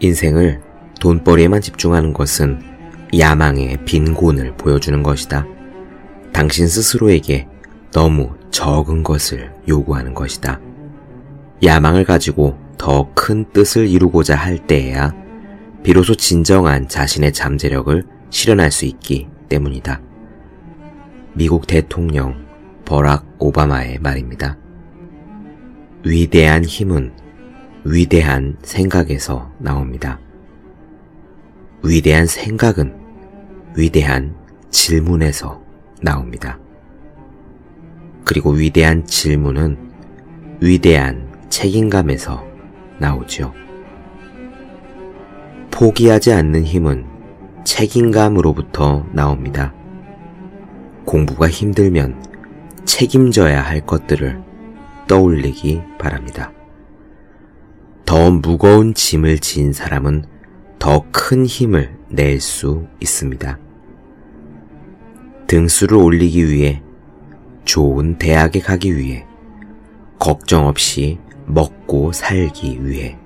인생을 돈벌이에만 집중하는 것은 야망의 빈곤을 보여주는 것이다. 당신 스스로에게 너무 적은 것을 요구하는 것이다. 야망을 가지고 더 큰 뜻을 이루고자 할 때에야 비로소 진정한 자신의 잠재력을 실현할 수 있기 때문이다. 미국 대통령 버락 오바마의 말입니다. 위대한 힘은 위대한 생각에서 나옵니다. 위대한 생각은 위대한 질문에서 나옵니다. 그리고 위대한 질문은 위대한 책임감에서 나오죠. 포기하지 않는 힘은 책임감으로부터 나옵니다. 공부가 힘들면 책임져야 할 것들을 떠올리기 바랍니다. 더 무거운 짐을 진 사람은 더 큰 힘을 낼 수 있습니다. 등수를 올리기 위해 좋은 대학에 가기 위해 걱정 없이 먹고 살기 위해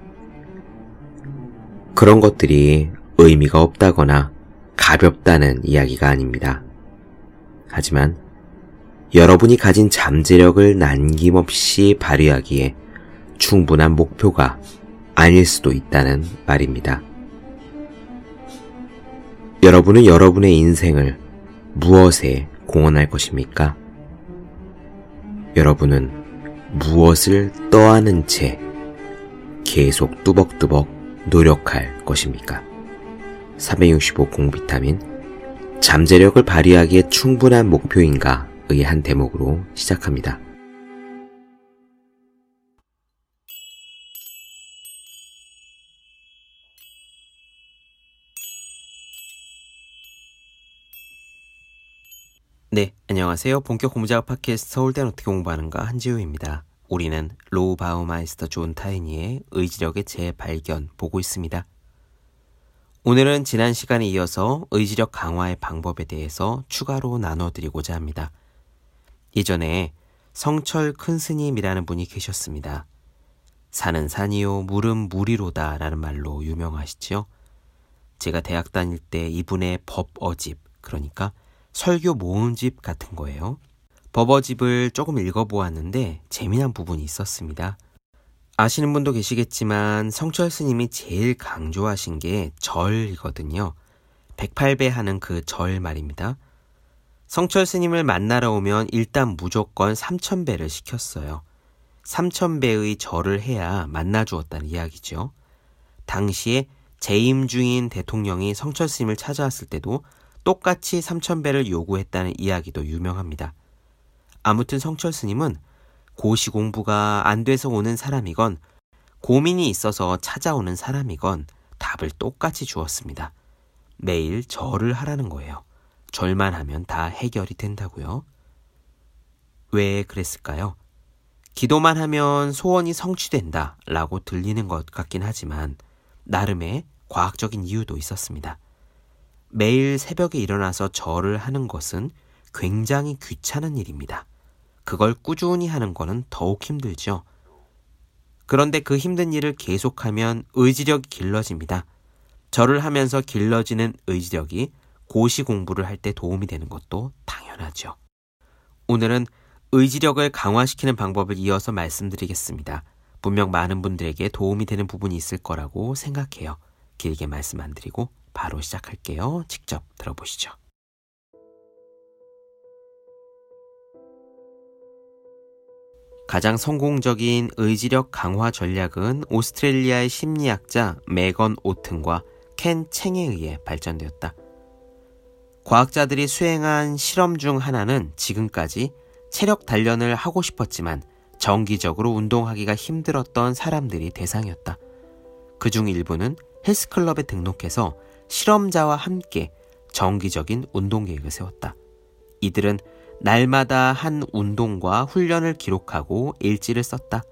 그런 것들이 의미가 없다거나 가볍다는 이야기가 아닙니다. 하지만 여러분이 가진 잠재력을 남김없이 발휘하기에 충분한 목표가 아닐 수도 있다는 말입니다. 여러분은 여러분의 인생을 무엇에 공헌할 것입니까? 여러분은 무엇을 떠안은 채 계속 뚜벅뚜벅 노력할 것입니까? 365 공부비타민 잠재력을 발휘하기에 충분한 목표인가 의 한 대목으로 시작합니다. 네, 안녕하세요. 본격 공부자극 팟캐스트 서울대는 어떻게 공부하는가 한지우입니다. 우리는 로이 바우마이스터 존 티어니의 의지력의 재발견 보고 있습니다. 오늘은 지난 시간에 이어서 의지력 강화의 방법에 대해서 추가로 나눠드리고자 합니다. 예전에 성철 큰 스님이라는 분이 계셨습니다. 산은 산이요, 물은 물이로다 라는 말로 유명하시죠. 제가 대학 다닐 때 이분의 법어집, 그러니까 설교 모음집 같은 거예요. 버버집을 조금 읽어보았는데 재미난 부분이 있었습니다. 아시는 분도 계시겠지만 성철 스님이 제일 강조하신 게 절이거든요. 108배 하는 그 절 말입니다. 성철 스님을 만나러 오면 일단 무조건 3천배를 시켰어요. 3천배의 절을 해야 만나 주었다는 이야기죠. 당시에 재임 중인 대통령이 성철 스님을 찾아왔을 때도 똑같이 3천배를 요구했다는 이야기도 유명합니다. 아무튼 성철 스님은 고시 공부가 안 돼서 오는 사람이건 고민이 있어서 찾아오는 사람이건 답을 똑같이 주었습니다. 매일 절을 하라는 거예요. 절만 하면 다 해결이 된다고요. 왜 그랬을까요? 기도만 하면 소원이 성취된다 라고 들리는 것 같긴 하지만 나름의 과학적인 이유도 있었습니다. 매일 새벽에 일어나서 절을 하는 것은 굉장히 귀찮은 일입니다. 그걸 꾸준히 하는 것은 더욱 힘들죠. 그런데 그 힘든 일을 계속하면 의지력이 길러집니다. 절을 하면서 길러지는 의지력이 고시 공부를 할 때 도움이 되는 것도 당연하죠. 오늘은 의지력을 강화시키는 방법을 이어서 말씀드리겠습니다. 분명 많은 분들에게 도움이 되는 부분이 있을 거라고 생각해요. 길게 말씀 안 드리고 바로 시작할게요. 직접 들어보시죠. 가장 성공적인 의지력 강화 전략은 오스트레일리아의 심리학자 메건 오튼과 켄 챙에 의해 발전되었다. 과학자들이 수행한 실험 중 하나는 지금까지 체력 단련을 하고 싶었지만 정기적으로 운동하기가 힘들었던 사람들이 대상이었다. 그 중 일부는 헬스클럽에 등록해서 실험자와 함께 정기적인 운동 계획을 세웠다. 이들은 날마다 한 운동과 훈련을 기록하고 일지를 썼다.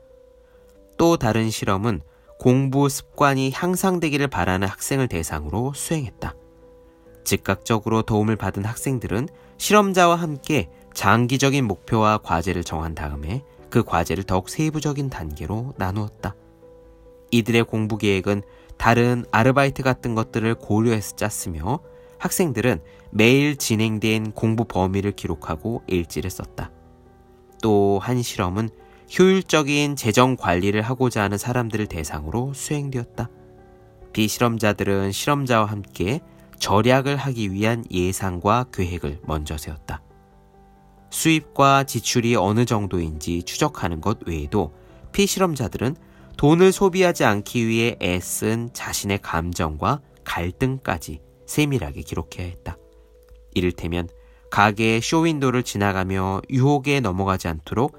또 다른 실험은 공부 습관이 향상되기를 바라는 학생을 대상으로 수행했다. 즉각적으로 도움을 받은 학생들은 실험자와 함께 장기적인 목표와 과제를 정한 다음에 그 과제를 더욱 세부적인 단계로 나누었다. 이들의 공부 계획은 다른 아르바이트 같은 것들을 고려해서 짰으며 학생들은 매일 진행된 공부 범위를 기록하고 일지를 썼다. 또 한 실험은 효율적인 재정 관리를 하고자 하는 사람들을 대상으로 수행되었다. 비실험자들은 실험자와 함께 절약을 하기 위한 예상과 계획을 먼저 세웠다. 수입과 지출이 어느 정도인지 추적하는 것 외에도 피실험자들은 돈을 소비하지 않기 위해 애쓴 자신의 감정과 갈등까지 세밀하게 기록해야 했다. 이를테면 가게의 쇼윈도를 지나가며 유혹에 넘어가지 않도록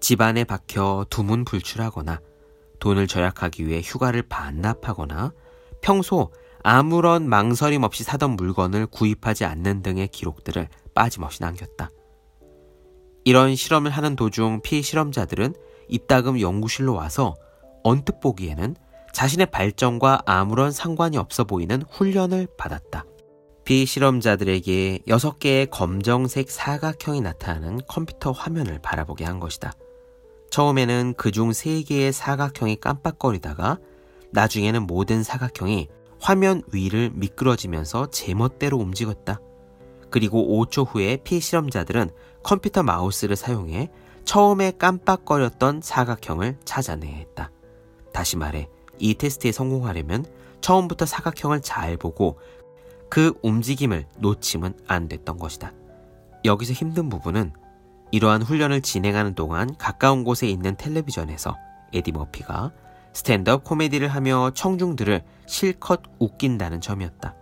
집안에 박혀 두문불출하거나 돈을 절약하기 위해 휴가를 반납하거나 평소 아무런 망설임 없이 사던 물건을 구입하지 않는 등의 기록들을 빠짐없이 남겼다. 이런 실험을 하는 도중 피실험자들은 입다금 연구실로 와서 언뜻 보기에는 자신의 발전과 아무런 상관이 없어 보이는 훈련을 받았다. 비실험자들에게 6개의 검정색 사각형이 나타나는 컴퓨터 화면을 바라보게 한 것이다. 처음에는 그중 3개의 사각형이 깜빡거리다가 나중에는 모든 사각형이 화면 위를 미끄러지면서 제멋대로 움직였다. 그리고 5초 후에 피실험자들은 컴퓨터 마우스를 사용해 처음에 깜빡거렸던 사각형을 찾아내야 했다. 다시 말해, 이 테스트에 성공하려면 처음부터 사각형을 잘 보고 그 움직임을 놓치면 안 됐던 것이다. 여기서 힘든 부분은 이러한 훈련을 진행하는 동안 가까운 곳에 있는 텔레비전에서 에디 머피가 스탠드업 코미디를 하며 청중들을 실컷 웃긴다는 점이었다.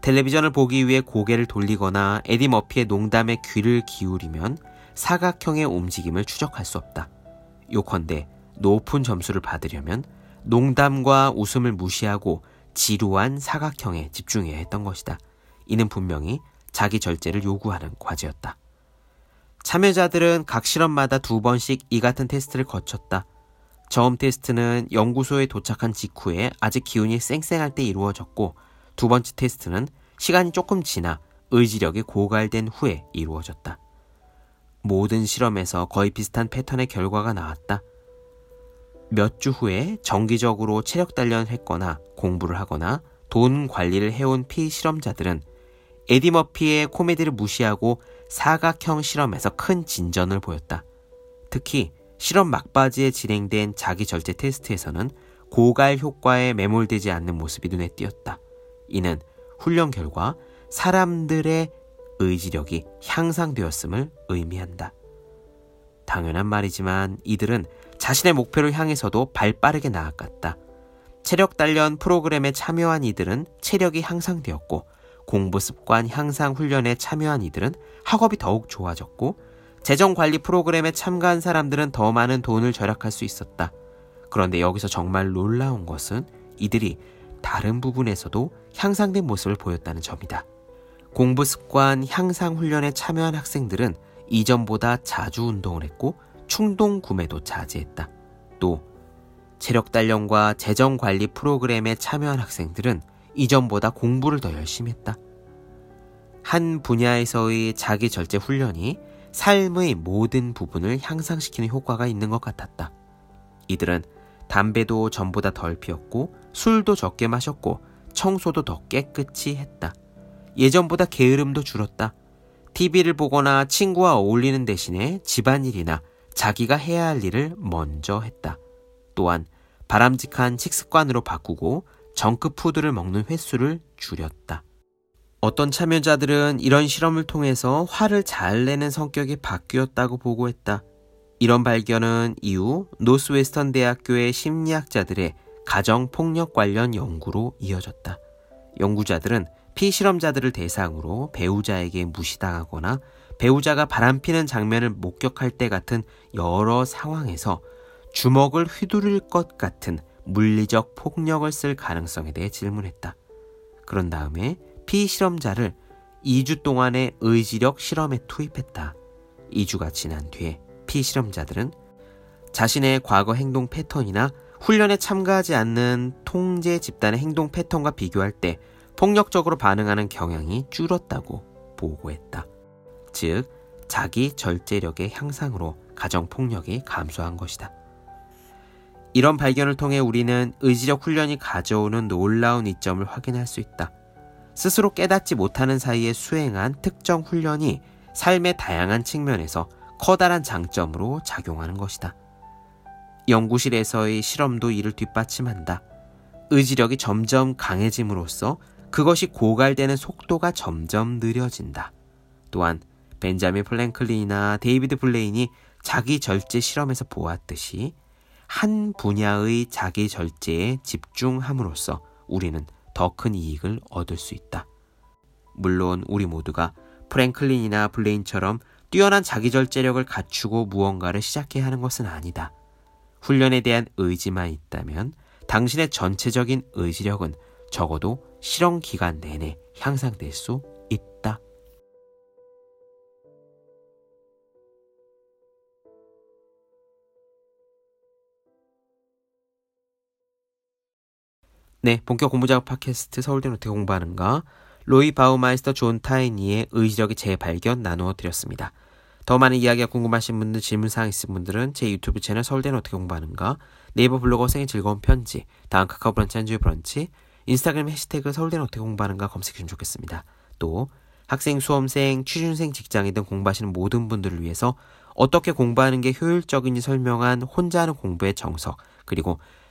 텔레비전을 보기 위해 고개를 돌리거나 에디 머피의 농담에 귀를 기울이면 사각형의 움직임을 추적할 수 없다. 요컨대 높은 점수를 받으려면 농담과 웃음을 무시하고 지루한 사각형에 집중해야 했던 것이다. 이는 분명히 자기 절제를 요구하는 과제였다. 참여자들은 각 실험마다 두 번씩 이 같은 테스트를 거쳤다. 처음 테스트는 연구소에 도착한 직후에 아직 기운이 쌩쌩할 때 이루어졌고 두 번째 테스트는 시간이 조금 지나 의지력이 고갈된 후에 이루어졌다. 모든 실험에서 거의 비슷한 패턴의 결과가 나왔다. 몇 주 후에 정기적으로 체력 단련을 했거나 공부를 하거나 돈 관리를 해온 피실험자들은 에디 머피의 코미디를 무시하고 사각형 실험에서 큰 진전을 보였다. 특히 실험 막바지에 진행된 자기 절제 테스트에서는 고갈 효과에 매몰되지 않는 모습이 눈에 띄었다. 이는 훈련 결과 사람들의 의지력이 향상되었음을 의미한다. 당연한 말이지만 이들은 자신의 목표를 향해서도 발 빠르게 나아갔다. 체력 단련 프로그램에 참여한 이들은 체력이 향상되었고 공부 습관 향상 훈련에 참여한 이들은 학업이 더욱 좋아졌고 재정 관리 프로그램에 참가한 사람들은 더 많은 돈을 절약할 수 있었다. 그런데 여기서 정말 놀라운 것은 이들이 다른 부분에서도 향상된 모습을 보였다는 점이다. 공부 습관 향상 훈련에 참여한 학생들은 이전보다 자주 운동을 했고 충동 구매도 자제했다. 또 체력 단련과 재정 관리 프로그램에 참여한 학생들은 이전보다 공부를 더 열심히 했다. 한 분야에서의 자기 절제 훈련이 삶의 모든 부분을 향상시키는 효과가 있는 것 같았다. 이들은 담배도 전보다 덜 피웠고 술도 적게 마셨고 청소도 더 깨끗이 했다. 예전보다 게으름도 줄었다. TV를 보거나 친구와 어울리는 대신에 집안일이나 자기가 해야 할 일을 먼저 했다. 또한 바람직한 식습관으로 바꾸고 정크푸드를 먹는 횟수를 줄였다. 어떤 참여자들은 이런 실험을 통해서 화를 잘 내는 성격이 바뀌었다고 보고했다. 이런 발견은 이후 노스웨스턴 대학교의 심리학자들의 가정폭력 관련 연구로 이어졌다. 연구자들은 피실험자들을 대상으로 배우자에게 무시당하거나 배우자가 바람피는 장면을 목격할 때 같은 여러 상황에서 주먹을 휘두를 것 같은 물리적 폭력을 쓸 가능성에 대해 질문했다. 그런 다음에 피실험자를 2주 동안의 의지력 실험에 투입했다. 2주가 지난 뒤에 피실험자들은 자신의 과거 행동 패턴이나 훈련에 참가하지 않는 통제 집단의 행동 패턴과 비교할 때 폭력적으로 반응하는 경향이 줄었다고 보고했다. 즉, 자기 절제력의 향상으로 가정폭력이 감소한 것이다. 이런 발견을 통해 우리는 의지력 훈련이 가져오는 놀라운 이점을 확인할 수 있다. 스스로 깨닫지 못하는 사이에 수행한 특정 훈련이 삶의 다양한 측면에서 커다란 장점으로 작용하는 것이다. 연구실에서의 실험도 이를 뒷받침한다. 의지력이 점점 강해짐으로써 그것이 고갈되는 속도가 점점 느려진다. 또한 벤자민 프랭클린이나 데이비드 블레인이 자기 절제 실험에서 보았듯이 한 분야의 자기 절제에 집중함으로써 우리는 더 큰 이익을 얻을 수 있다. 물론 우리 모두가 프랭클린이나 블레인처럼 뛰어난 자기 절제력을 갖추고 무언가를 시작해야 하는 것은 아니다. 훈련에 대한 의지만 있다면 당신의 전체적인 의지력은 적어도 실험 기간 내내 향상될 수 있다. 네, 본격 공부자극 팟캐스트 서울대는 어떻게 공부하는가 로이 바우마이스터 존 티어니의 의지력의 재발견 나누어 드렸습니다. 더 많은 이야기가 궁금하신 분들, 질문사항 있으신 분들은 제 유튜브 채널 서울대는 어떻게 공부하는가, 네이버 블로그 생일 즐거운 편지, 다음 카카오 브런치 한지우의 브런치, 인스타그램 해시태그 서울대는 어떻게 공부하는가 검색해주면 좋겠습니다. 또 학생, 수험생, 취준생, 직장인 등 공부하시는 모든 분들을 위해서 어떻게 공부하는 게 효율적인지 설명한 혼자 하는 공부의 정석, 그리고